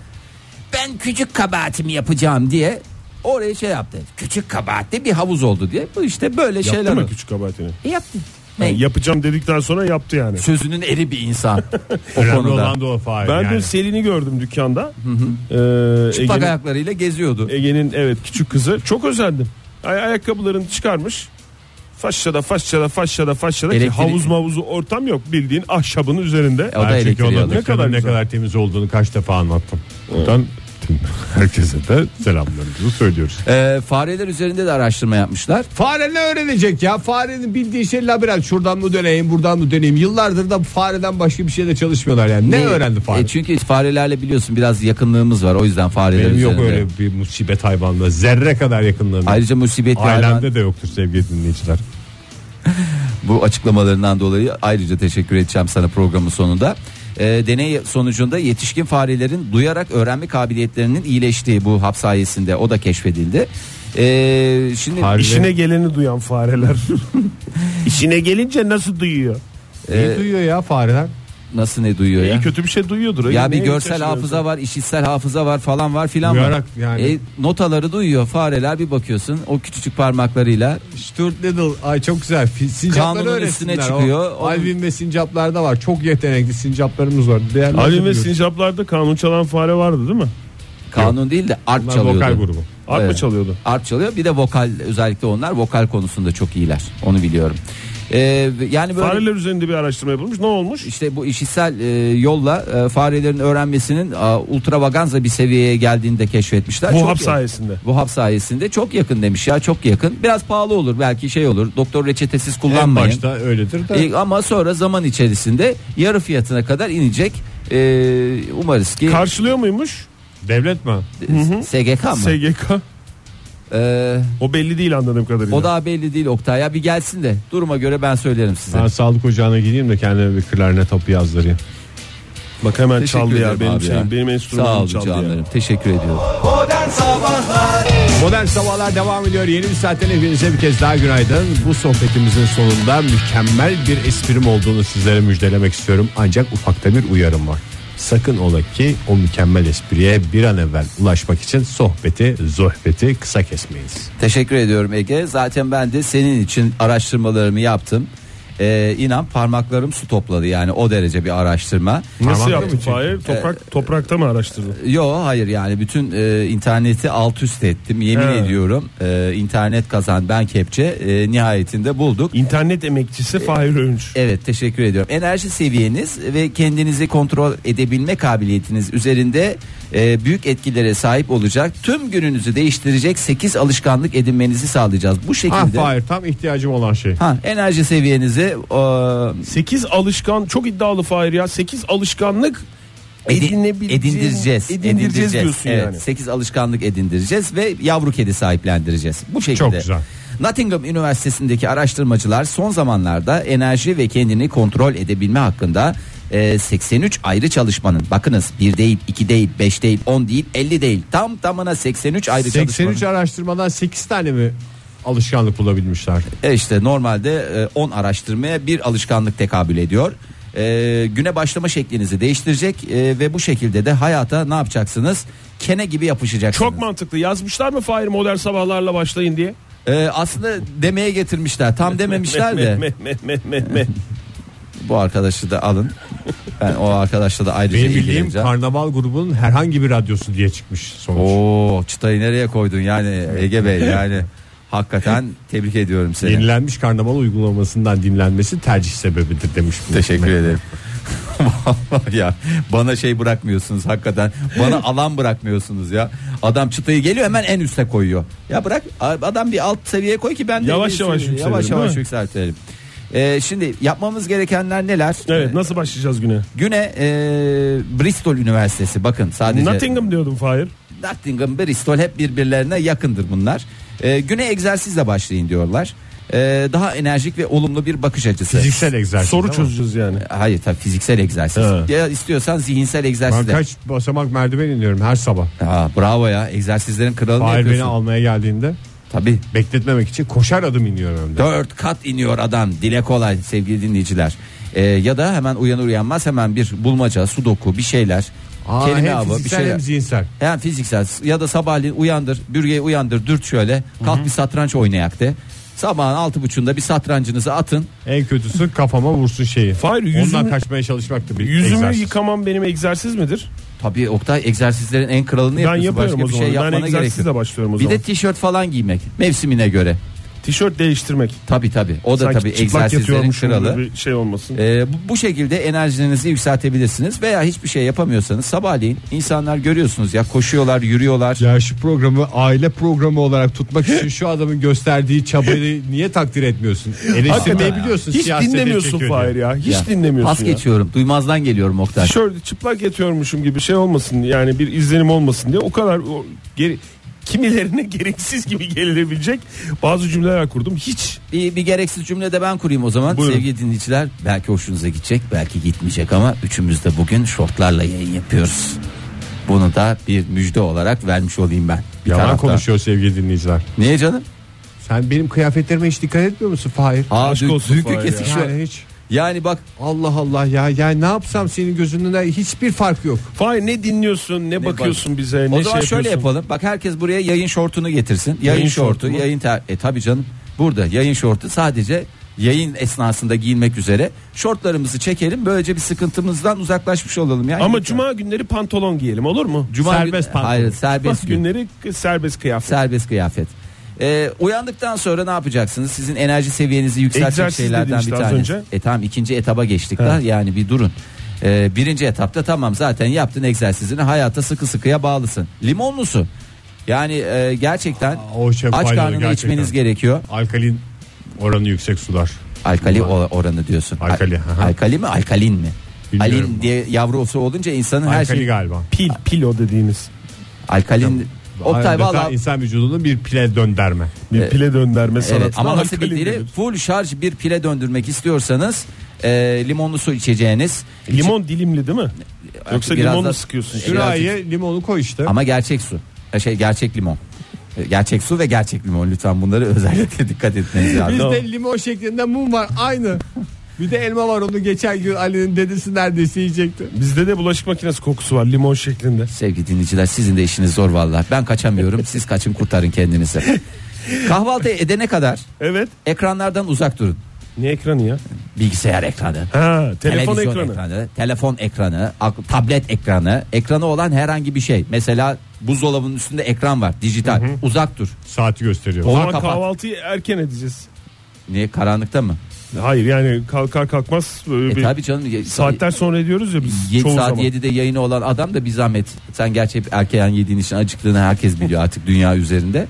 Ben küçük kabahatimi yapacağım diye oraya şey yaptı. Küçük kabahatli bir havuz oldu diye. Bu işte böyle şeyler. Yaptı mı oldu. küçük kabahatini? E, yaptı. Ne? Yani yapacağım dedikten sonra yaptı yani. Sözünün eri bir insan o Önemli konuda. olan da o Fahir Ben yani. dün Selin'i gördüm dükkanda. Ee, Çıplak Ege'nin, ayaklarıyla geziyordu. Ege'nin evet küçük kızı. Çok özendim. Ay ayakkabılarını çıkarmış. Faşşada faşşada faşşada faşşada ki Elektrik- havuz mavuzu ortam yok bildiğin ahşabın üzerinde. O da Ben çünkü. Ne kadar ne kadar temiz olduğunu kaç defa anlattım. Buradan tüm herkese de selamlarımızı söylüyoruz. Ee, fareler üzerinde de araştırma yapmışlar. Fare ne öğrenecek ya? Farenin bildiği şey labirent. Şuradan mı döneyim, buradan mı döneyim? Yıllardır da fareden başka bir şeyle çalışmıyorlar yani. Ne, öğrendi fare? E, çünkü farelerle biliyorsun biraz yakınlığımız var. O yüzden fareler Benim yok üzerinde. öyle bir musibet hayvanla. Zerre kadar yakınlığım. Ayrıca musibet Ailemde hayvan de yoktur sevgili dinleyiciler. bu açıklamalarından dolayı ayrıca teşekkür edeceğim sana programın sonunda. E, deney sonucunda yetişkin farelerin duyarak öğrenme kabiliyetlerinin iyileştiği bu hap sayesinde o da keşfedildi. E, şimdi Fare- İşine geleni duyan fareler. İşine gelince nasıl duyuyor? Ne duyuyor ya fareler? Nasıl ne duyuyor ya? İyi kötü bir şey duyuyordur. Ya bir görsel hafıza var, işitsel hafıza var falan var filan var. Duyarak yani. E, notaları duyuyor fareler bir bakıyorsun o küçücük parmaklarıyla Stuart Little ay çok güzel. Fi- Sincapları Kanunun üstüne çıkıyor. O, Onun- Alvin ve sincaplarda var. Çok yetenekli sincaplarımız var. Değerli Ali ve sincaplarda kanun çalan fare vardı değil mi? kanun değil de art Bunlar çalıyordu. vokal grubu. Art mı Evet. çalıyordu? Art çalıyor bir de vokal özellikle onlar vokal konusunda çok iyiler onu biliyorum. Ee, yani böyle Fareler üzerinde bir araştırma yapılmış. Ne olmuş? işte bu işitsel e, yolla e, farelerin öğrenmesinin a, ultravaganza bir seviyeye geldiğini de keşfetmişler. Bu Çok hap ya- sayesinde. Bu hap sayesinde çok yakın demiş ya çok yakın. Biraz pahalı olur belki şey olur. Doktor reçetesiz En kullanmayın. başta öyledir de. E, ama sonra zaman içerisinde yarı fiyatına kadar inecek. E, umarız ki Karşılıyor muymuş? Devlet mi? SGK mı? SGK. E, O belli değil anladığım kadarıyla. o daha belli değil Oktay ya bir gelsin de duruma göre ben söylerim size. Ben sağlık ocağına gideyim de kendime bir klarnet topu yazdırayım. Bak hemen Teşekkür çaldı ya benim şeyim. ya. Benim Sağ enstrümanım olun çaldı ya. canlarım. Teşekkür ediyorum. Modern Sabahlar Modern Sabahlar devam ediyor. Yeni bir saatten hepinize bir kez daha günaydın. Bu sohbetimizin sonunda mükemmel bir esprim olduğunu sizlere müjdelemek istiyorum. Ancak ufakta bir uyarım var. Sakın ola ki o mükemmel espriye bir an evvel ulaşmak için sohbeti, sohbeti kısa kesmeyiz. Teşekkür ediyorum Ege. Zaten ben de senin için araştırmalarımı yaptım. Ee, inan parmaklarım su topladı yani o derece bir araştırma. Nasıl yaptın? Fahir? Toprak, toprakta mı araştırdın? Yo hayır yani bütün e, interneti alt üst ettim yemin He. ediyorum. E, internet kazan ben kepçe e, nihayetinde bulduk. İnternet emekçisi Fahir Öğünç. Evet teşekkür ediyorum. Enerji seviyeniz ve kendinizi kontrol edebilme kabiliyetiniz üzerinde e, büyük etkilere sahip olacak. Tüm gününüzü değiştirecek 8 alışkanlık edinmenizi sağlayacağız. Bu Ha şekilde. hayır tam ihtiyacım olan şey. Ha, enerji seviyenizi e, 8 alışkan çok iddialı Fahir ya. 8 alışkanlık Edi- edinebileceğin- edindireceğiz. Edindireceğiz diyorsun evet, yani. 8 alışkanlık edindireceğiz ve yavru kedi sahiplendireceğiz. Bu şekilde. Çok güzel. Nottingham Üniversitesi'ndeki araştırmacılar son zamanlarda enerji ve kendini kontrol edebilme hakkında e, 83 ayrı çalışmanın bakınız bir değil, iki değil, 5 değil, 10 değil, 50 değil. Tam tamına 83 ayrı 83 çalışmanın. araştırmadan 8 tane mi alışkanlık bulabilmişler? E işte normalde e, 10 araştırmaya bir alışkanlık tekabül ediyor. E, güne başlama şeklinizi değiştirecek e, ve bu şekilde de hayata ne yapacaksınız? Kene gibi yapışacaksınız. Çok mantıklı. Yazmışlar mı Fahir modern sabahlarla başlayın diye? E, aslında demeye getirmişler. Tam dememişler de. Bu arkadaşı da alın. Ben o arkadaşla da ayrıca Benim bildiğim ilgileneceğim. karnaval grubunun herhangi bir radyosu diye çıkmış sonuç. Oo çıtayı nereye koydun yani Ege Bey yani Hakikaten tebrik ediyorum seni. Yenilenmiş karnaval uygulamasından dinlenmesi tercih sebebidir demiş. bu. Teşekkür ederim. Vallahi ya bana şey bırakmıyorsunuz hakikaten. Bana alan bırakmıyorsunuz ya. Adam çıtayı geliyor hemen en üste koyuyor. Ya bırak adam bir alt seviyeye koy ki ben de Yavaş bir- yavaş yavaş yükselelim, yavaş mi? yükseltelim. Ee, şimdi yapmamız gerekenler neler? Evet nasıl başlayacağız güne? Güne e, Bristol Üniversitesi bakın sadece Nottingham diyordum Fahir. Nottingham, Bristol hep birbirlerine yakındır bunlar. Ee, güne egzersizle başlayın diyorlar. Ee, daha enerjik ve olumlu bir bakış açısı. Fiziksel egzersiz. Soru ama. çözeceğiz yani. Hayır tabii fiziksel egzersiz. Ha. Ya istiyorsan zihinsel Ben egzersiz de. kaç basamak merdiven iniyorum her sabah. Aa, bravo ya egzersizlerin kralını Fahir beni yapıyorsun. almaya geldiğinde Tabii. bekletmemek için koşar adım iniyorum hem de. Dört kat iniyor adam dile kolay sevgili dinleyiciler. Ee, ya da hemen uyanır uyanmaz hemen bir bulmaca sudoku bir şeyler. Aa, kelime hem avı bir fiziksel şeyler. hem zihinsel. Hem fiziksel ya da sabahleyin uyandır bürgeyi uyandır dürt şöyle kalk bir satranç oynayak de. Sabahın altı buçuğunda bir satrancınızı atın. En kötüsü kafama vursun şeyi. Fahir, Ondan yüzümü- kaçmaya çalışmak da bir Yüzümü egzersiz. yıkamam benim egzersiz midir? Tabii Oktay egzersizlerin en kralını Ben yapıyorsun. yapıyorum Başka bir şey ben yapmana gerek yok. egzersizle başlıyorum o Bir zaman. de tişört falan giymek mevsimine göre. Tişört değiştirmek. Tabii tabii. O da Sanki tabii çıplak egzersizlerin yatıyormuşum kralı. gibi bir şey olmasın. Ee, bu, bu şekilde enerjinizi yükseltebilirsiniz veya hiçbir şey yapamıyorsanız sabahleyin insanlar görüyorsunuz ya koşuyorlar, yürüyorlar. Ya şu programı aile programı olarak tutmak için şu adamın gösterdiği çabayı niye takdir etmiyorsun? Eleştirmeyi biliyorsun. Hiç siyasete dinlemiyorsun çekiyor Fahir diye. ya. Hiç Ya, dinlemiyorsun Pas ya. geçiyorum. Duymazdan geliyorum Oktay. Şöyle çıplak yatıyormuşum gibi şey olmasın yani bir izlenim olmasın diye o kadar o, geri, kimilerine gereksiz gibi gelebilecek bazı cümleler kurdum. Hiç Bir, bir gereksiz cümle de ben kurayım o zaman. Buyurun. Sevgili dinleyiciler belki hoşunuza gidecek belki gitmeyecek ama üçümüz de bugün şortlarla yayın yapıyoruz. Bunu da bir müjde olarak vermiş olayım ben. Bir Yalan taraftan. konuşuyor sevgili dinleyiciler. Niye canım? Sen benim kıyafetlerime hiç dikkat etmiyor musun Fahir? Aa, Aşk dü- olsun dünkü Fahir ya. kesik şu. Yani hiç. Yani bak Allah Allah ya. Yani ne yapsam senin gözünde hiçbir fark yok. Fahir ne dinliyorsun ne, bakıyorsun bize ne o zaman şey şöyle yapalım. Bak herkes buraya yayın şortunu getirsin. Yayın, Yayın şortu, mu? yayın ter e tabi canım. Burada yayın şortu sadece yayın esnasında giyilmek üzere şortlarımızı çekelim. Böylece bir sıkıntımızdan uzaklaşmış olalım yani. Ama cuma günleri pantolon giyelim olur mu? Cuma Serbest gün- pantolon. Hayır serbest Bak gün. günleri serbest kıyafet. Serbest kıyafet. Ee, uyandıktan sonra ne yapacaksınız? Sizin enerji seviyenizi yükseltecek Egzersiz şeylerden dedin bir işte az tanesi. önce. E tamam ikinci etaba geçtik da yani bir durun. Ee, birinci etapta tamam zaten yaptın egzersizini hayata sıkı sıkıya bağlısın. Limonlu su. Yani e, gerçekten o şey aç faydalı karnına gerçekten. içmeniz gerekiyor. Alkalin oranı yüksek sular. Alkali o- oranı diyorsun. Alkali, Al- aha. alkali mi alkalin mi? Bilmiyorum. Alin diye yavrusu olunca insanın her Alkali şey galiba. Pil pilo dediğimiz. alkalin. Oktay Adeta valla insan vücudunun bir pile dönderme. Bir pile dönderme sanatına Evet ama nasıl bildiğini full şarj bir pile döndürmek istiyorsanız e, limonlu su içeceğiniz. Limon dilimli değil mi? Yoksa Biraz limon da- sıkıyorsun? Biraz- Şuraya limonu koy işte. Ama gerçek su. E, Şey gerçek limon. E, Gerçek su ve gerçek limon lütfen bunları özellikle dikkat etmeniz lazım. Bizde limon şeklinde mum var aynı. Bir de elma var onu geçen gün Ali'nin dedesi neredeyse yiyecekti. Bizde de bulaşık makinesi kokusu var limon şeklinde. Sevgili dinleyiciler sizin de işiniz zor vallahi. Ben kaçamıyorum. Siz kaçın kurtarın kendinizi. Kahvaltı edene kadar Evet. ekranlardan uzak durun. Ne ekranı ya? Bilgisayar ekranı. Ha, telefon televizyon ekranı. telefon ekranı, ak- tablet ekranı, ekranı olan herhangi bir şey. Mesela buzdolabının üstünde ekran var, dijital. Uzak dur. Saati gösteriyor. O zaman kapat. kahvaltıyı erken edeceğiz. Niye karanlıkta mı? Hayır yani kalkar kalkmaz böyle E bir tabii canım. saatler sonra ediyoruz ya biz 7 çoğu saat zaman. 7'de yayını olan adam da bir zahmet. Sen gerçi hep erkeğin yediğin için acıktığını herkes biliyor artık dünya üzerinde.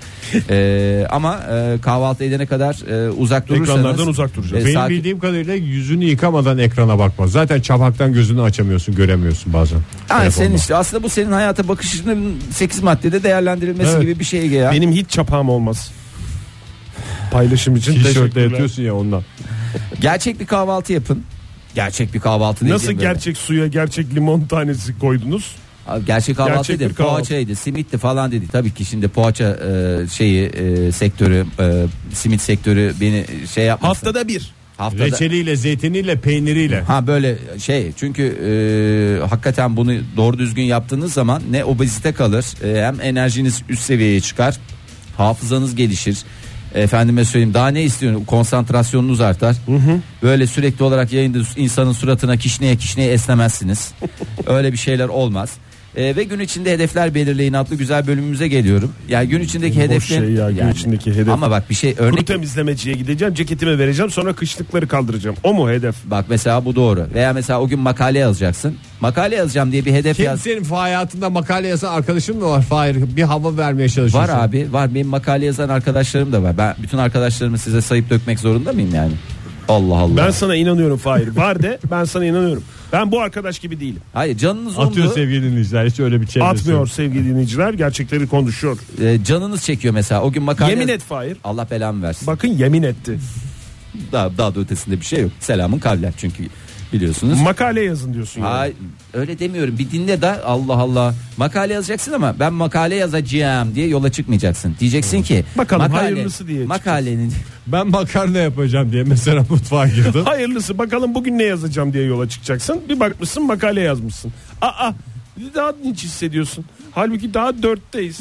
Ee, ama e, kahvaltı edene kadar e, uzak durursanız. Ekranlardan uzak duracağız. E, Benim saat- bildiğim kadarıyla yüzünü yıkamadan ekrana bakmaz. Zaten çapaktan gözünü açamıyorsun göremiyorsun bazen. Telefonda. senin işte aslında bu senin hayata bakışının 8 maddede değerlendirilmesi Evet. gibi bir şey ya. Benim hiç çapağım olmaz. Paylaşım için Tişörtle teşekkürler. yatıyorsun ya ondan. Gerçek bir kahvaltı yapın. Gerçek bir kahvaltı Nasıl böyle. gerçek suya gerçek limon tanesi koydunuz? Abi Gerçek kahvaltı Gerçek kahvaltı. Poğaçaydı, simitti falan dedi. Tabii ki şimdi poğaça e, şeyi e, sektörü, e, simit sektörü beni şey yapmasın. Haftada bir. Haftada. Reçeliyle, zeytiniyle, peyniriyle. Ha böyle şey çünkü e, hakikaten bunu doğru düzgün yaptığınız zaman ne obezite kalır e, hem enerjiniz üst seviyeye çıkar hafızanız gelişir efendime söyleyeyim daha ne istiyorsun? Konsantrasyonunuz artar. Böyle sürekli olarak yayında insanın suratına kişneye kişneye esnemezsiniz. Öyle bir şeyler olmaz Ee, ve gün içinde hedefler belirleyin adlı güzel bölümümüze geliyorum. Yani gün içindeki Boş hedefler şey ya, gün içindeki hedef. Ama bak bir şey Kuru örnek temizlemeciye gideceğim ceketimi vereceğim sonra kışlıkları kaldıracağım. O mu hedef? bak mesela bu doğru. Veya mesela o gün makale yazacaksın. Makale yazacağım diye bir hedef Kim yaz. senin hayatında makale yazan arkadaşın mı var Fahir? Bir hava vermeye Var çalışıyorsun. abi var benim makale yazan arkadaşlarım da var. Ben bütün arkadaşlarımı size sayıp dökmek zorunda mıyım yani? Allah Allah. Ben sana inanıyorum Fahir. Var de ben sana inanıyorum. Ben bu arkadaş gibi değilim. Hayır canınız Atıyor umdu. sevgili dinleyiciler hiç öyle bir çevresi Atmıyor sevgili dinleyiciler. Gerçekleri konuşuyor. e, canınız çekiyor mesela. O gün makale Yemin et Fahir. Allah belamı versin. Bakın yemin etti. Daha, daha da ötesinde bir şey yok. Selamın kavler çünkü biliyorsunuz. Makale yazın diyorsun. yani. Hayır öyle demiyorum. Bir dinle de Allah Allah. Makale yazacaksın ama ben makale yazacağım diye yola çıkmayacaksın. Diyeceksin ki Bakalım hayırlısı diye Makalenin Ben makarna yapacağım diye mesela mutfağa girdim. Hayırlısı bakalım bugün ne yazacağım diye yola çıkacaksın. Bir bakmışsın makale yazmışsın. Aa daha dinç hissediyorsun. Halbuki daha dörtteyiz.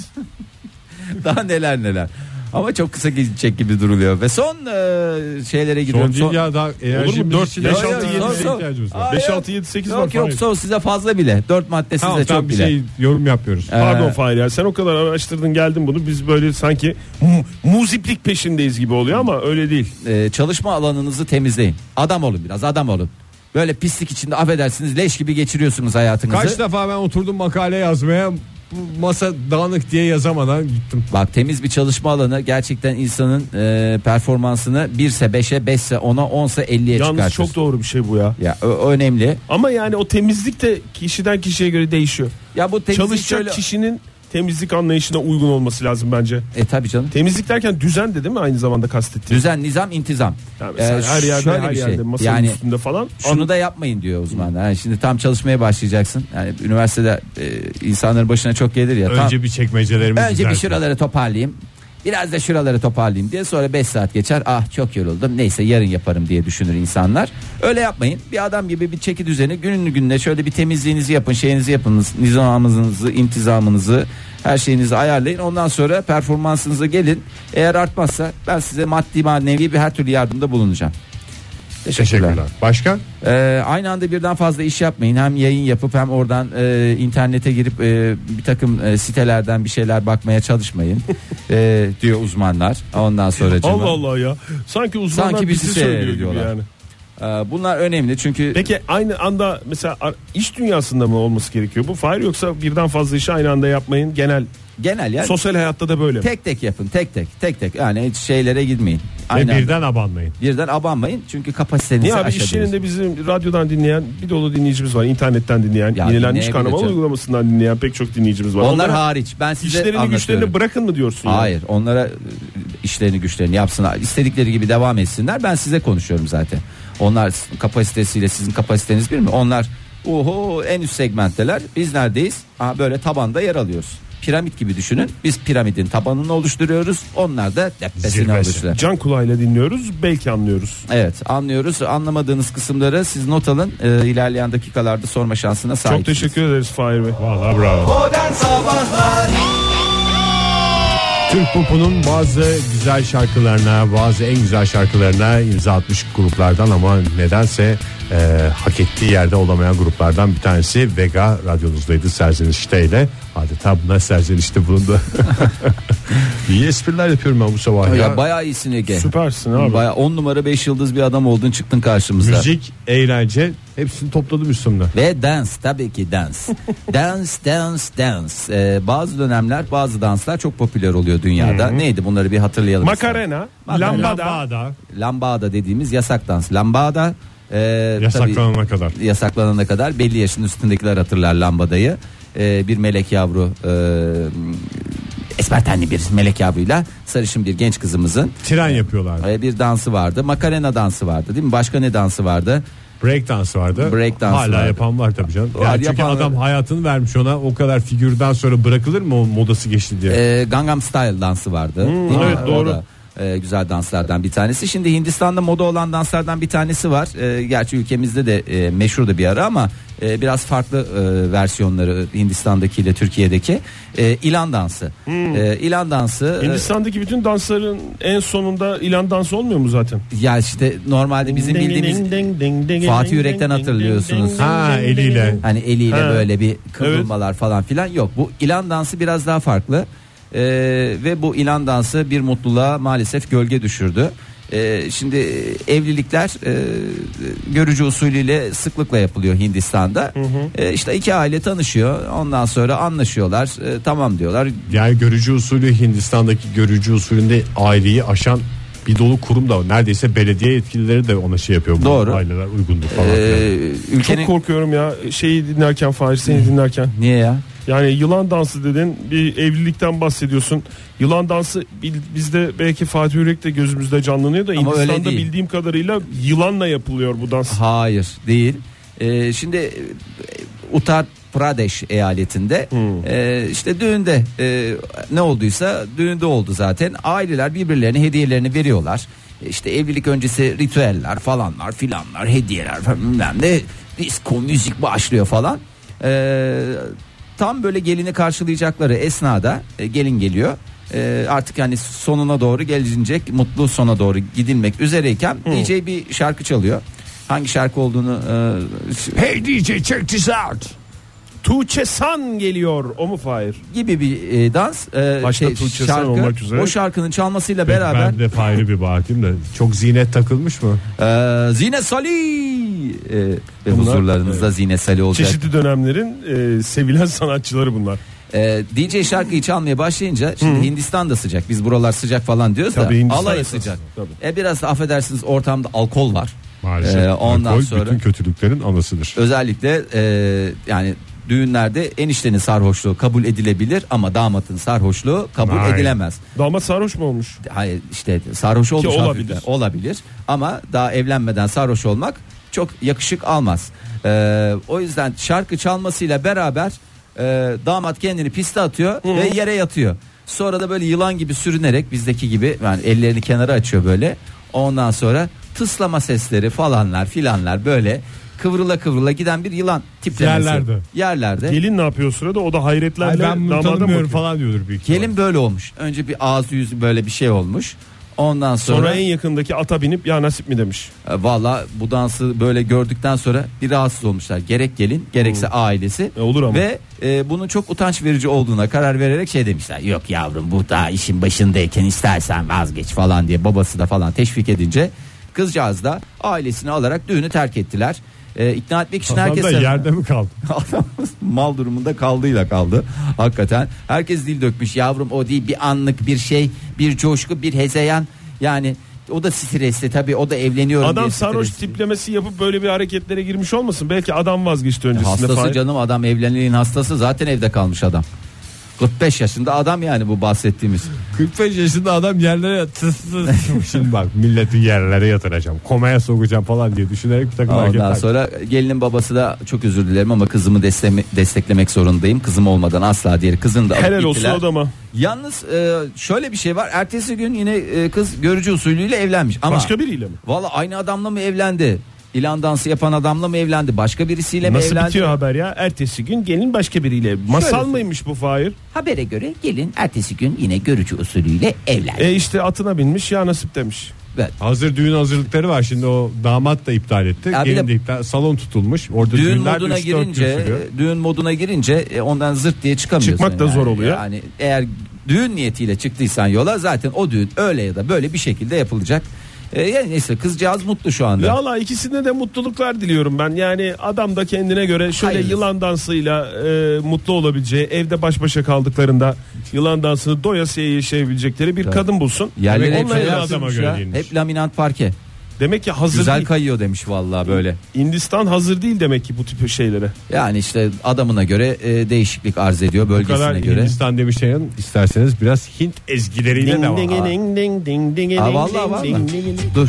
daha neler neler. Ama çok kısa gidecek gibi duruluyor. Ve son e, şeylere gidiyorum. Son değil ya daha enerji mu? Dört, beş, altı, yedi, sekiz. ihtiyacımız var. Aa, 5 yok. 6 7 8 var. Yok yok son size fazla bile. Dört madde Tamam size tamam çok bir bile. şey yorum yapıyoruz. Pardon Ee, Fahir ya sen o kadar araştırdın geldin bunu biz böyle sanki mu- muziplik peşindeyiz gibi oluyor ama öyle değil. e, çalışma alanınızı temizleyin. Adam olun biraz adam olun. Böyle pislik içinde affedersiniz leş gibi geçiriyorsunuz hayatınızı. Kaç defa ben oturdum makale yazmaya masa dağınık diye yazamadan gittim. Bak temiz bir çalışma alanı gerçekten insanın e, performansını 1'se 5'e 5'se 10'a 10'sa 50'ye Yalnız çıkartır. çok doğru bir şey bu ya. Ya o, o önemli. Ama yani o temizlik de kişiden kişiye göre değişiyor. Ya bu temizlik Çalışacak şöyle... kişinin temizlik anlayışına uygun olması lazım bence. E tabi canım. Temizlik derken düzen de değil mi aynı zamanda kastettiğim? Düzen, nizam, intizam. Yani mesela Ee, her yerde her bir şey. yerde masanın Yani üstünde falan. Şunu da yapmayın diyor uzmanlar. Yani şimdi tam çalışmaya başlayacaksın. Yani üniversitede e, insanların başına çok gelir ya. tam- Önce bir çekmecelerimizi Önce bir şuraları toparlayayım. Biraz da şuraları toparlayayım diye sonra 5 saat geçer. Ah çok yoruldum. Neyse yarın yaparım diye düşünür insanlar. Öyle yapmayın. Bir adam gibi bir çeki düzeni gününü gününe şöyle bir temizliğinizi yapın, şeyinizi yapınız, nizamınızı, intizamınızı, her şeyinizi ayarlayın. Ondan sonra performansınıza gelin. Eğer artmazsa ben size maddi manevi bir her türlü yardımda bulunacağım. Teşekkürler. Teşekkürler. Başka? Ee, aynı anda birden fazla iş yapmayın. Hem yayın yapıp hem oradan e, internete girip e, bir takım e, sitelerden bir şeyler bakmaya çalışmayın e, diyor uzmanlar. Ondan sonra Allah Allah ya. Sanki uzmanlar Sanki bizi bizi söylüyor seyrediyorlar. yani. Ee, bunlar önemli çünkü Peki aynı anda mesela ar- iş dünyasında mı olması gerekiyor bu? Fahir yoksa birden fazla işi aynı anda yapmayın. Genel genel ya sosyal hayatta da böyle tek tek yapın. Tek tek tek tek yani hiç şeylere girmeyin. Ve birden abanmayın. birden abanmayın çünkü kapasitenizi Niye abi iş aşabilirsiniz. yerinde bizim radyodan dinleyen bir dolu dinleyicimiz var. internetten dinleyen, Ya yenilenmiş dinleyebilir karnaval canım. uygulamasından dinleyen pek çok dinleyicimiz var. Onlar Onlara hariç ben size işlerini anlatıyorum. güçlerini bırakın mı diyorsun? ya? Hayır onlara e, işlerini güçlerini yapsınlar. İstedikleri gibi devam etsinler. Ben size konuşuyorum zaten. Onlar kapasitesiyle sizin kapasiteniz bir mi? Onlar oho en üst segmentteler. Biz neredeyiz? Aha, böyle tabanda yer alıyoruz. Piramit gibi düşünün. Biz piramidin tabanını oluşturuyoruz. Onlar da tepesini Zirvesi. oluşturuyor. Can kulağıyla dinliyoruz belki anlıyoruz. Evet anlıyoruz. Anlamadığınız kısımları siz not alın. Ee, ilerleyen dakikalarda sorma şansına Çok sahipsiniz. teşekkür ederiz Fahir Bey. Vallahi bravo. Modern Sabahlar Türk popunun bazı güzel şarkılarına, bazı en güzel şarkılarına imza atmış gruplardan ama nedense e, hak ettiği yerde olamayan gruplardan bir tanesi Vega radyonuzdaydı serzenişteyle. Adeta buna serzenişte bulundu. İyi espriler yapıyorum ben bu sabah Ya, ya. bayağı iyisin Ege. Süpersin abi. Bayağı 10 numara 5 yıldız bir adam oldun çıktın karşımıza. Müzik, eğlence hepsini topladım üstümde. Ve dans tabii ki dans. dans dans dans. Ee, bazı dönemler bazı danslar çok popüler oluyor dünyada. Neydi bunları bir hatırlayalım. Makarena, Makarena. lambada, Lambada Lambada dediğimiz yasak dans. Lambada e, yasaklanana tabii kadar. yasaklanana kadar belli yaşın üstündekiler hatırlar lambadayı. Ee, bir melek yavru e, esmer tenli bir melek yavruyla sarışın bir genç kızımızın Tren yapıyorlar. e, bir dansı vardı. Makarena dansı vardı değil mi? Başka ne dansı vardı? Break dans vardı. Break dans Hala vardı. yapan var tabii canım. Var, Yani çünkü yapan- adam hayatını vermiş ona o kadar figürden sonra bırakılır mı o modası geçti diye. Ee, Gangnam Style dansı vardı. Değil mi? evet, O doğru. da. E, güzel danslardan bir tanesi. Şimdi Hindistan'da moda olan danslardan bir tanesi var. E, gerçi ülkemizde de e, meşhurdu bir ara ama e, biraz farklı e, versiyonları Hindistan'daki ile Türkiye'deki e, ilan dansı. E, ilan dansı e, Hindistan'daki bütün dansların en sonunda ilan dansı olmuyor mu zaten? ya işte normalde bizim bildiğimiz Fatih Yürek'ten hatırlıyorsunuz. Ha, eliyle. Hani eliyle Ha. böyle bir kıvrılmalar falan filan yok. Bu ilan dansı biraz daha farklı. Ee, ve bu ilan dansı bir mutluluğa maalesef gölge düşürdü. Ee, şimdi e, evlilikler e, görücü usulüyle sıklıkla yapılıyor Hindistan'da. Ee, işte iki aile tanışıyor. Ondan sonra anlaşıyorlar. Ee, tamam diyorlar. Yani görücü usulü Hindistan'daki görücü usulünde aileyi aşan bir dolu kurum da var. Neredeyse belediye yetkilileri de ona şey yapıyor. Bu Doğru. Aileler uygundur falan. Ee, ülkenin Çok korkuyorum ya şeyi dinlerken Fahir seni dinlerken. niye ya? Yani yılan dansı dedin bir evlilikten bahsediyorsun. Yılan dansı bizde belki Fatih Yürek de gözümüzde canlanıyor da Ama Hindistan'da bildiğim kadarıyla yılanla yapılıyor bu dans. Hayır değil. Ee, şimdi e, Uttar Pradesh eyaletinde e, işte düğünde e, ne olduysa düğünde oldu zaten. Aileler birbirlerine hediyelerini veriyorlar. E, İşte evlilik öncesi ritüeller falanlar filanlar hediyeler falan bilmem ne disco müzik başlıyor falan. E, tam böyle gelini karşılayacakları esnada e, gelin geliyor. E, artık yani sonuna doğru gelinecek mutlu sona doğru gidilmek üzereyken DJ bir şarkı çalıyor. Hangi şarkı olduğunu e, Hey DJ check this out. Tuğçe San geliyor o mu Fahir? gibi bir e, dans e, Başta Tuğçe Sen olmak üzere. o şarkının çalmasıyla Ben, beraber ben de Fahri bir bakayım da çok zinet takılmış mı? e, Zine Salih e, ve huzurlarınızda Zine Salih olacak. Çeşitli dönemlerin e, sevilen sanatçıları bunlar. E, DJ şarkıyı çalmaya başlayınca şimdi Hindistan da sıcak. Biz buralar sıcak falan diyoruz Tabii da Hindistan esas. sıcak. Tabii. E biraz da affedersiniz ortamda alkol var. Maalesef. E, ondan Alkol sonra bütün kötülüklerin anasıdır. özellikle e, yani düğünlerde eniştenin sarhoşluğu kabul edilebilir ama damatın sarhoşluğu kabul Aynen. edilemez. Damat sarhoş mu olmuş? Hayır işte sarhoş olmuş olabilir. hafiften. olabilir ama daha evlenmeden sarhoş olmak çok yakışık almaz. Ee, o yüzden şarkı çalmasıyla beraber e, damat kendini piste atıyor ve yere yatıyor. Sonra da böyle yılan gibi sürünerek bizdeki gibi yani ellerini kenara açıyor böyle. Ondan sonra tıslama sesleri falanlar filanlar böyle kıvrıla kıvrıla giden bir yılan tiplemesi. Yerlerde. Yerlerde. Gelin ne yapıyor o sırada? O da Ay hayretlerle ben bunu tanımıyorum falan diyordur büyük ihtimalle. Gelin böyle olmuş. Önce bir ağzı yüzü böyle bir şey olmuş. Ondan sonra, Sonra en yakındaki ata binip ya nasip mi demiş. E, Valla bu dansı böyle gördükten sonra bir rahatsız olmuşlar. Gerek gelin gerekse ailesi. E, olur ama. Ve e, bunun çok utanç verici olduğuna karar vererek şey demişler. Yok yavrum bu daha işin başındayken istersen vazgeç falan diye babası da falan teşvik edince kızcağız da ailesini alarak düğünü terk ettiler. E, ikna etmek için Adam herkes yerde mi kaldı? Mal durumunda kaldığıyla kaldı. Hakikaten herkes dil dökmüş. Yavrum o değil bir anlık bir şey, bir coşku, bir hezeyan. Yani o da stresli tabii o da evleniyorum Adam diye sarhoş stresli. tiplemesi yapıp böyle bir hareketlere girmiş olmasın? Belki adam vazgeçti öncesinde. Hastası Fahir. canım adam evliliğin hastası zaten evde kalmış adam. 45 yaşında adam yani bu bahsettiğimiz. 45 yaşında adam yerlere yat- tıs tıs. Şimdi bak milleti yerlere yatıracağım. Komaya sokacağım falan diye düşünerek bir takım Ondan hareketler. sonra gelinin babası da çok özür dilerim ama kızımı destekleme- desteklemek zorundayım. Kızım olmadan asla diye kızını da alıp Helal olsun gittiler. adama. Yalnız e, şöyle bir şey var. Ertesi gün yine e, kız görücü usulüyle evlenmiş. Ama Başka biriyle mi? Valla aynı adamla mı evlendi? İlan dansı yapan adamla mı evlendi? Başka birisiyle mi Nasıl evlendi? bitiyor haber ya? Ertesi gün gelin başka biriyle. Masal Şöyle- mıymış bu Fahir? Habere göre gelin ertesi gün yine görücü usulüyle evlendi. E işte atına binmiş ya nasip demiş. Evet. Hazır düğün hazırlıkları var şimdi o damat da iptal etti. Ya bir Gelin de- de iptal, salon tutulmuş. Orada Düğün düğünler moduna 3-4 gün girince, sürüyor. düğün moduna girince e, ondan zırt diye çıkamıyorsun. Çıkmak da yani. zor oluyor. Yani eğer düğün niyetiyle çıktıysan yola zaten o düğün öyle ya da böyle bir şekilde yapılacak. E, yani neyse kızcağız mutlu şu anda. Ya Allah ikisine de mutluluklar diliyorum ben. Yani adam da kendine göre şöyle Hayırlısı. yılan dansıyla e, mutlu olabileceği, evde baş başa kaldıklarında yılan dansını doyasıya yaşayabilecekleri bir kadın bulsun. Yerleri Demek hep şey evlensin. adama göre ya. Hep laminant parke. Demek ki hazır Güzel değil. kayıyor demiş vallahi böyle. Hindistan hazır değil demek ki bu tip şeylere. Yani işte adamına göre e, değişiklik arz ediyor Bu kadar bölgesine göre. Hindistan demişken isterseniz biraz Hint ezgileriyle Ding devam. ding ding ding ding ding Aa, ding vallahi ding var ding mı? ding ding. Dur